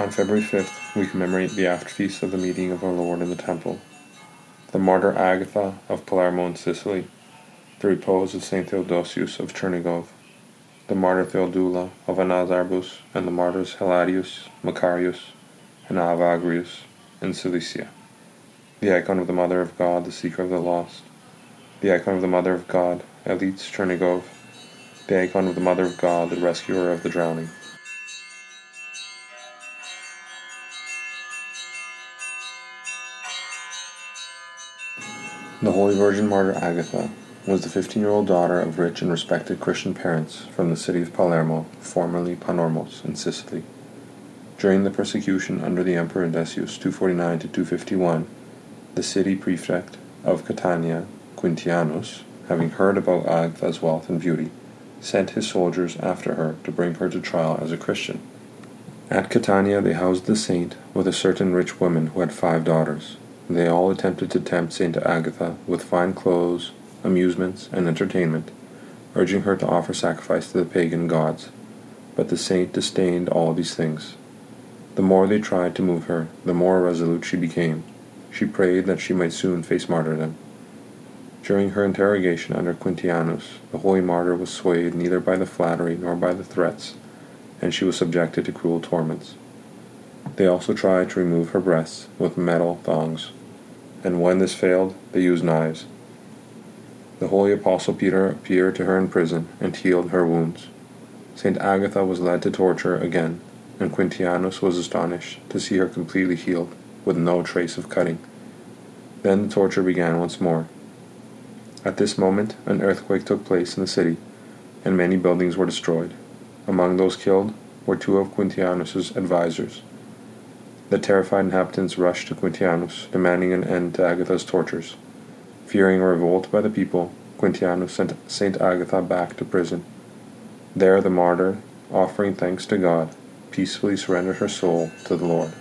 On February 5th, we commemorate the after feast of the meeting of our Lord in the Temple, the martyr Agatha of Palermo in Sicily, the repose of St. Theodosius of Chernigov, the martyr Theodula of Anazarbus, and the martyrs Hilarius, Macarius, and Evagrius in Cilicia, the icon of the Mother of God, the seeker of the lost, the icon of the Mother of God, Elitz Chernigov, the icon of the Mother of God, the rescuer of the drowning. The Holy Virgin Martyr Agatha was the 15 year old daughter of rich and respected Christian parents from the city of Palermo, formerly Panormos, in Sicily. During the persecution under the Emperor Decius 249 to 251, the city prefect of Catania, Quintianus, having heard about Agatha's wealth and beauty, sent his soldiers after her to bring her to trial as a Christian. At Catania they housed the saint with a certain rich woman who had five daughters. They all attempted to tempt Saint Agatha with fine clothes, amusements, and entertainment, urging her to offer sacrifice to the pagan gods. But the saint disdained all these things. The more they tried to move her, the more resolute she became. She prayed that she might soon face martyrdom. During her interrogation under Quintianus, the holy martyr was swayed neither by the flattery nor by the threats, and she was subjected to cruel torments. They also tried to remove her breasts with metal thongs and when this failed, they used knives. The holy apostle Peter appeared to her in prison and healed her wounds. Saint Agatha was led to torture again, and Quintianus was astonished to see her completely healed, with no trace of cutting. Then the torture began once more. At this moment, an earthquake took place in the city, and many buildings were destroyed. Among those killed were two of Quintianus's advisers. The terrified inhabitants rushed to Quintianus, demanding an end to Agatha's tortures. Fearing a revolt by the people, Quintianus sent Saint Agatha back to prison. There the martyr, offering thanks to God, peacefully surrendered her soul to the Lord.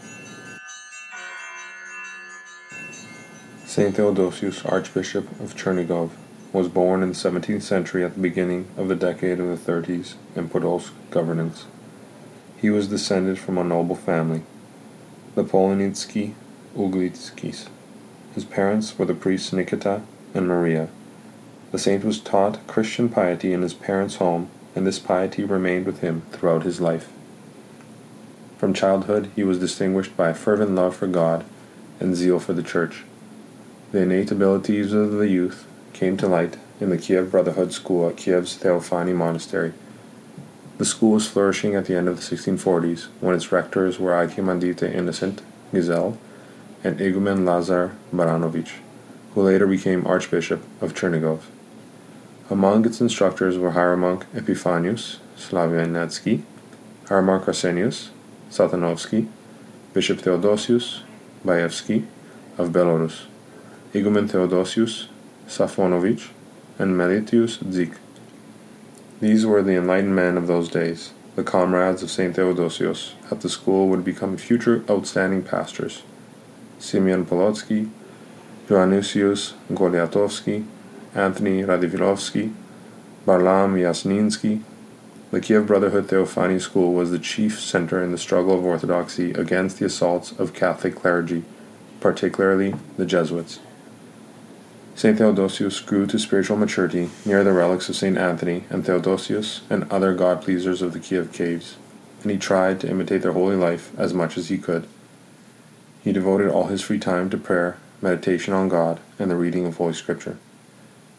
Saint Theodosius, Archbishop of Chernigov, was born in the 17th century at the beginning of the decade of the 30s in Podolsk governance. He was descended from a noble family the Polonitsky Uglitskis. His parents were the priests Nikita and Maria. The saint was taught Christian piety in his parents' home, and this piety remained with him throughout his life. From childhood, he was distinguished by a fervent love for God and zeal for the Church. The innate abilities of the youth came to light in the Kiev Brotherhood School at Kiev's Theophany Monastery the school was flourishing at the end of the 1640s when its rectors were Archimandrite Innocent Gizel and Igumen Lazar Baranovich, who later became Archbishop of Chernigov. Among its instructors were Hieromonk Epiphanius Slavianetsky, Hieromonk Arsenius Satanovsky, Bishop Theodosius Bayevsky of Belarus, Igumen Theodosius Safonovich, and Melitius Dzik. These were the enlightened men of those days. The comrades of St. Theodosius at the school would become future outstanding pastors. Simeon Polotsky, Dionysius Goliatovsky, Anthony Radivilovsky, Barlaam Yasinsky. The Kiev Brotherhood Theophany School was the chief center in the struggle of orthodoxy against the assaults of Catholic clergy, particularly the Jesuits. St. Theodosius grew to spiritual maturity near the relics of St. Anthony and Theodosius and other God pleasers of the Kiev caves, and he tried to imitate their holy life as much as he could. He devoted all his free time to prayer, meditation on God, and the reading of Holy Scripture.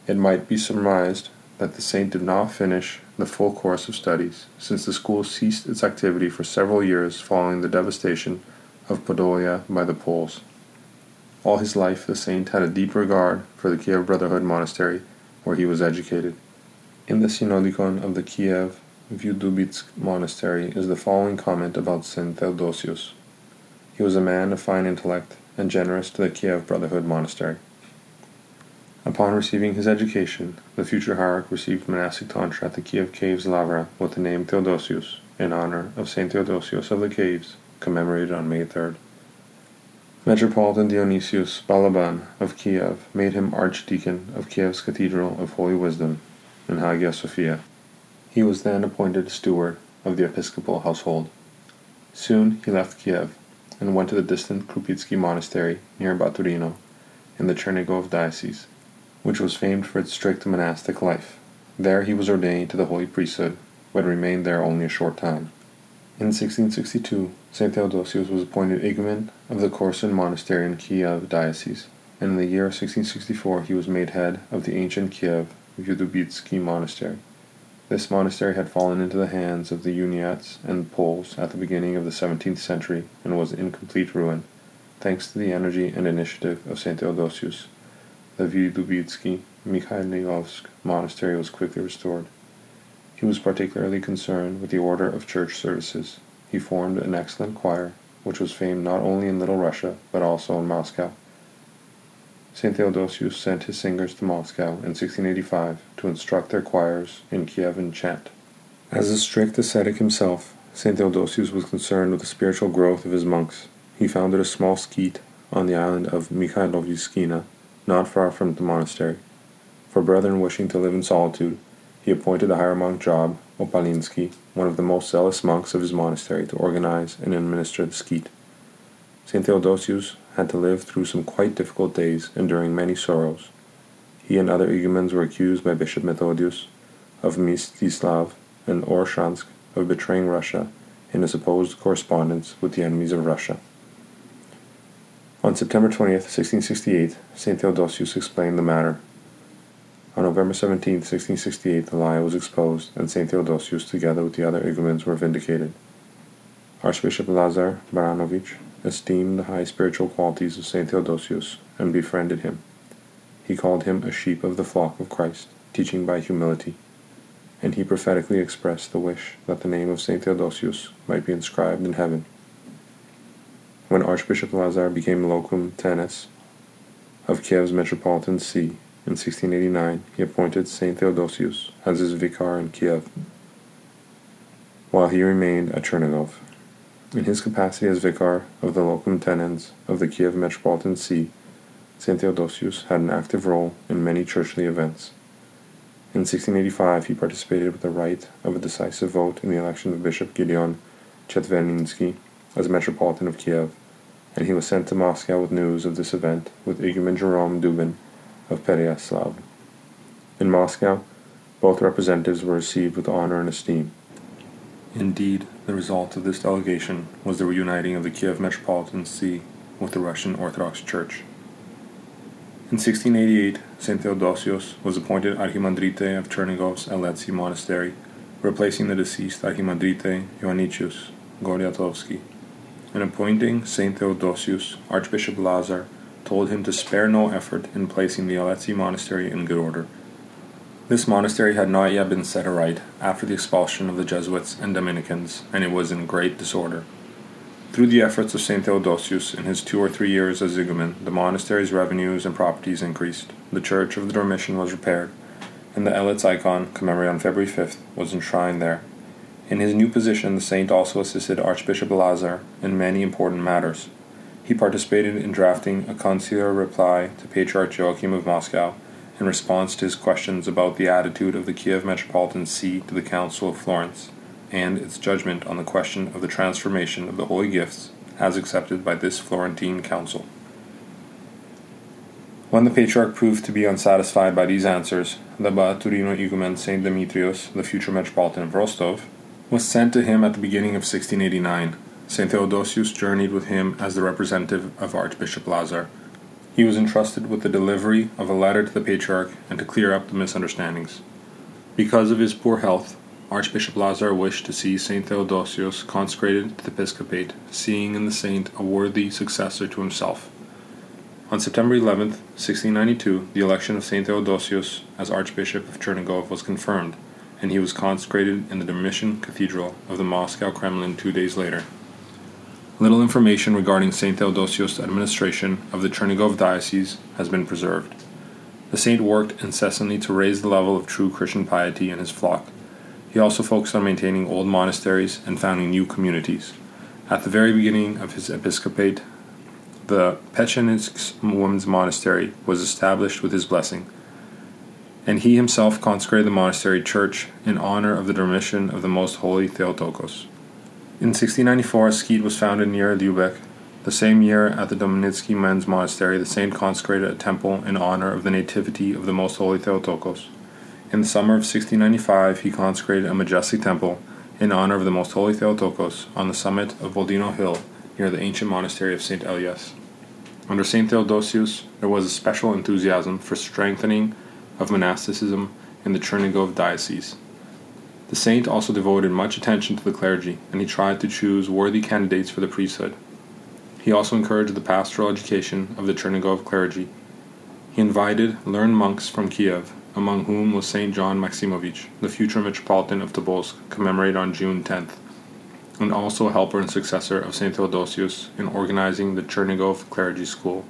It might be surmised that the saint did not finish the full course of studies, since the school ceased its activity for several years following the devastation of Podolia by the Poles. All his life, the saint had a deep regard for the Kiev Brotherhood Monastery, where he was educated. In the Synodicon of the Kiev Vydubitsk Monastery is the following comment about St. Theodosius. He was a man of fine intellect and generous to the Kiev Brotherhood Monastery. Upon receiving his education, the future hierarch received monastic tonsure at the Kiev Caves Lavra with the name Theodosius, in honor of St. Theodosius of the Caves, commemorated on May 3rd. Metropolitan Dionysius Balaban of Kiev made him Archdeacon of Kiev's Cathedral of Holy Wisdom in Hagia Sophia. He was then appointed steward of the episcopal household. Soon he left Kiev and went to the distant Krupitsky monastery near Baturino in the Chernigov diocese, which was famed for its strict monastic life. There he was ordained to the holy priesthood, but remained there only a short time. In 1662, St. Theodosius was appointed igumen of the Korsun monastery in Kiev diocese, and in the year 1664 he was made head of the ancient Kiev Vydubitsky monastery. This monastery had fallen into the hands of the Uniates and Poles at the beginning of the 17th century and was in complete ruin. Thanks to the energy and initiative of St. Theodosius, the Vydubitsky Mikhailovsk monastery was quickly restored. He was particularly concerned with the order of church services. He formed an excellent choir, which was famed not only in Little Russia, but also in Moscow. St. Theodosius sent his singers to Moscow in 1685 to instruct their choirs in Kievan chant. As a strict ascetic himself, St. Theodosius was concerned with the spiritual growth of his monks. He founded a small skete on the island of Mikhailovskina, not far from the monastery. For brethren wishing to live in solitude, he appointed a hieromonk Job Opalinsky, one of the most zealous monks of his monastery, to organize and administer the skete. St. Theodosius had to live through some quite difficult days, enduring many sorrows. He and other igumens were accused by Bishop Methodius of Mstislav and Orshansk of betraying Russia in a supposed correspondence with the enemies of Russia. On September 20th, 1668, St. Theodosius explained the matter. On November 17, 1668, the lie was exposed, and St. Theodosius, together with the other igumens, were vindicated. Archbishop Lazar Baranovich esteemed the high spiritual qualities of St. Theodosius and befriended him. He called him a sheep of the flock of Christ, teaching by humility, and he prophetically expressed the wish that the name of St. Theodosius might be inscribed in heaven. When Archbishop Lazar became locum tenens of Kiev's metropolitan see in 1689, he appointed St. Theodosius as his vicar in Kiev, while he remained at Chernigov. In his capacity as vicar of the locum tenens of the Kiev Metropolitan See, St. Theodosius had an active role in many churchly events. In 1685, he participated with the right of a decisive vote in the election of Bishop Gideon Chetvertinsky as Metropolitan of Kiev, and he was sent to Moscow with news of this event with Igumen Jerome Dubin of Pereyaslav. In Moscow, both representatives were received with honor and esteem. Indeed, the result of this delegation was the reuniting of the Kiev Metropolitan See with the Russian Orthodox Church. In 1688, St. Theodosius was appointed Archimandrite of Chernigov's Aletsy Monastery, replacing the deceased Archimandrite Ioannicius Gordiatovsky. In appointing St. Theodosius, Archbishop Lazar told him to spare no effort in placing the Aletsy Monastery in good order this monastery had not yet been set aright after the expulsion of the Jesuits and Dominicans, and it was in great disorder. Through the efforts of St. Theodosius in his two or three years as igumen, the monastery's revenues and properties increased, the church of the Dormition was repaired, and the Elitz icon, commemorated on February 5th, was enshrined there. In his new position, the saint also assisted Archbishop Lazar in many important matters. He participated in drafting a conciliar reply to Patriarch Joachim of Moscow in response to his questions about the attitude of the Kiev Metropolitan See to the Council of Florence and its judgment on the question of the transformation of the holy gifts as accepted by this Florentine Council. When the Patriarch proved to be unsatisfied by these answers, the Baturino igumen St. Demetrius, the future Metropolitan of Rostov, was sent to him at the beginning of 1689. St. Theodosius journeyed with him as the representative of Archbishop Lazar he was entrusted with the delivery of a letter to the Patriarch and to clear up the misunderstandings. Because of his poor health, Archbishop Lazar wished to see St. Theodosius consecrated to the episcopate, seeing in the saint a worthy successor to himself. On September 11, 1692, the election of St. Theodosius as Archbishop of Chernigov was confirmed, and he was consecrated in the Dormition Cathedral of the Moscow Kremlin two days later. Little information regarding St. Theodosius' administration of the Chernigov diocese has been preserved. The saint worked incessantly to raise the level of true Christian piety in his flock. He also focused on maintaining old monasteries and founding new communities. At the very beginning of his episcopate, the Pechenitsk Women's Monastery was established with his blessing, and he himself consecrated the monastery church in honor of the Dormition of the Most Holy Theotokos. In 1694, a skete was founded near Lubeck. The same year, at the Domnitsky men's monastery, the saint consecrated a temple in honor of the nativity of the Most Holy Theotokos. In the summer of 1695, he consecrated a majestic temple in honor of the Most Holy Theotokos on the summit of Boldino Hill near the ancient monastery of St. Elias. Under St. Theodosius, there was a special enthusiasm for strengthening of monasticism in the Chernigov diocese. The saint also devoted much attention to the clergy, and he tried to choose worthy candidates for the priesthood. He also encouraged the pastoral education of the Chernigov clergy. He invited learned monks from Kiev, among whom was St. John Maximovich, the future Metropolitan of Tobolsk, commemorated on June 10th, and also a helper and successor of St. Theodosius in organizing the Chernigov clergy school.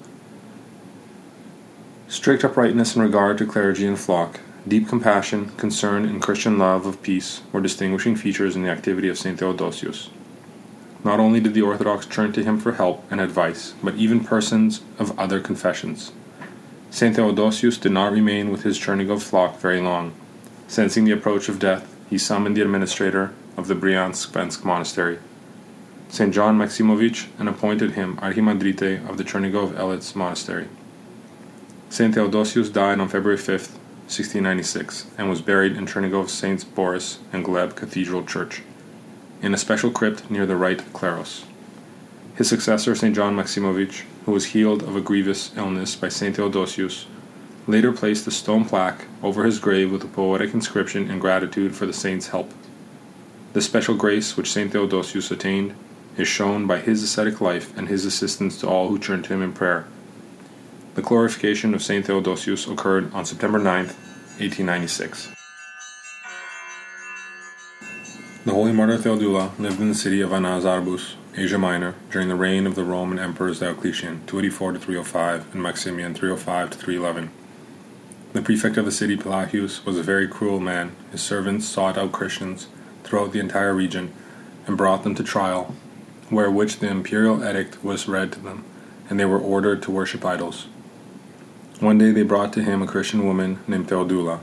Strict uprightness in regard to clergy and flock, deep compassion, concern, and Christian love of peace were distinguishing features in the activity of St. Theodosius. Not only did the Orthodox turn to him for help and advice, but even persons of other confessions. St. Theodosius did not remain with his Chernigov flock very long. Sensing the approach of death, he summoned the administrator of the Bryansk monastery, St. John Maximovich, and appointed him Archimandrite of the Chernigov Elets monastery. St. Theodosius died on February 5, 1696, and was buried in Chernigov's Saints Boris and Gleb Cathedral Church in a special crypt near the right kliros. His successor, St. John Maximovich, who was healed of a grievous illness by St. Theodosius, later placed a stone plaque over his grave with a poetic inscription in gratitude for the saint's help. The special grace which St. Theodosius attained is shown by his ascetic life and his assistance to all who turn to him in prayer. The glorification of St. Theodosius occurred on September 9, 1896. The Holy Martyr Theodula lived in the city of Anazarbus, Asia Minor, during the reign of the Roman emperors Diocletian, 284 305 and Maximian, 305 311. The prefect of the city, Pelagius, was a very cruel man. His servants sought out Christians throughout the entire region and brought them to trial, where which the imperial edict was read to them, and they were ordered to worship idols. One day they brought to him a Christian woman named Theodula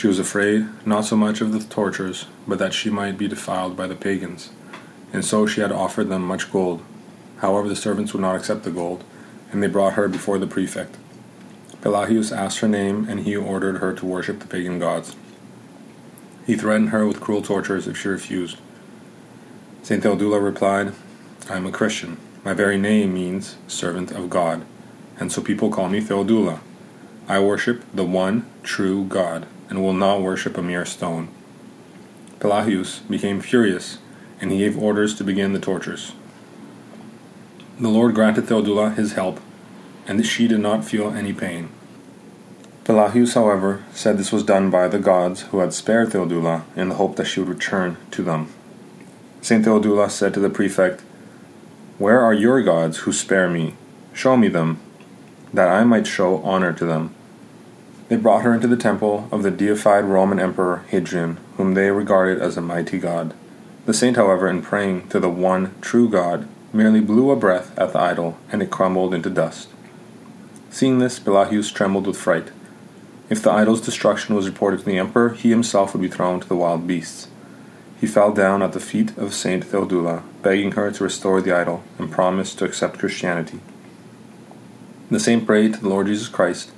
she was afraid, not so much of the tortures, but that she might be defiled by the pagans, and so she had offered them much gold. However, the servants would not accept the gold, and they brought her before the prefect. Pelagius asked her name, and he ordered her to worship the pagan gods. He threatened her with cruel tortures if she refused. St. Theodula replied, I am a Christian. My very name means servant of God, and so people call me Theodula. I worship the one true God and will not worship a mere stone. Pelagius became furious, and he gave orders to begin the tortures. The Lord granted Theodula his help, and she did not feel any pain. Pelagius, however, said this was done by the gods who had spared Theodula in the hope that she would return to them. Saint Theodula said to the prefect, Where are your gods who spare me? Show me them, that I might show honor to them. They brought her into the temple of the deified Roman Emperor Hadrian, whom they regarded as a mighty god. The saint, however, in praying to the one true God, merely blew a breath at the idol, and it crumbled into dust. Seeing this, Pelagius trembled with fright. If the idol's destruction was reported to the emperor, he himself would be thrown to the wild beasts. He fell down at the feet of Saint Theodula, begging her to restore the idol, and promised to accept Christianity. The saint prayed to the Lord Jesus Christ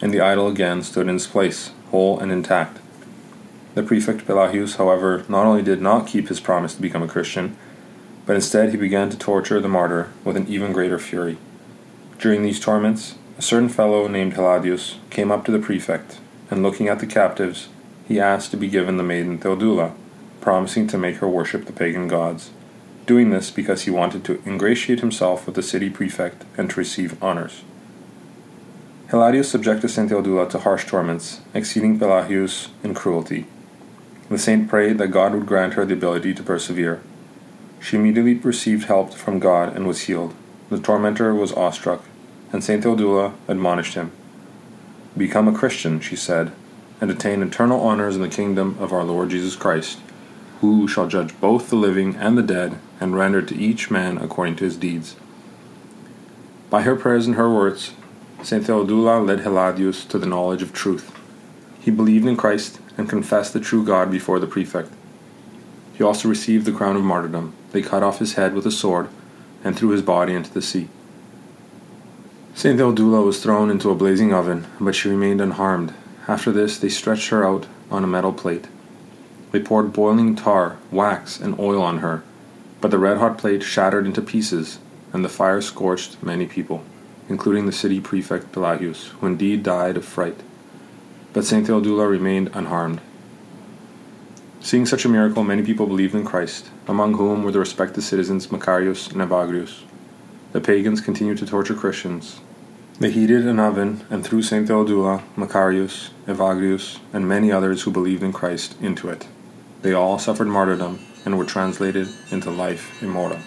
and the idol again stood in its place, whole and intact. The prefect Pelagius, however, not only did not keep his promise to become a Christian, but instead he began to torture the martyr with an even greater fury. During these torments, a certain fellow named Helladius came up to the prefect, and looking at the captives, he asked to be given the maiden Theodula, promising to make her worship the pagan gods, doing this because he wanted to ingratiate himself with the city prefect and to receive honors. Helladius subjected St. Theodula to harsh torments, exceeding Pelagius in cruelty. The saint prayed that God would grant her the ability to persevere. She immediately received help from God and was healed. The tormentor was awestruck, and St. Theodula admonished him. Become a Christian, she said, and attain eternal honors in the kingdom of our Lord Jesus Christ, who shall judge both the living and the dead, and render to each man according to his deeds. By her prayers and her words, St. Theodula led Helladius to the knowledge of truth. He believed in Christ and confessed the true God before the prefect. He also received the crown of martyrdom. They cut off his head with a sword and threw his body into the sea. St. Theodula was thrown into a blazing oven, but she remained unharmed. After this, they stretched her out on a metal plate. They poured boiling tar, wax, and oil on her, but the red hot plate shattered into pieces, and the fire scorched many people, including the city prefect Pelagius, who indeed died of fright. But St. Theodula remained unharmed. Seeing such a miracle, many people believed in Christ, among whom were the respected citizens Macarius and Evagrius. The pagans continued to torture Christians. They heated an oven and threw St. Theodula, Macarius, Evagrius, and many others who believed in Christ into it. They all suffered martyrdom and were translated into life immortal.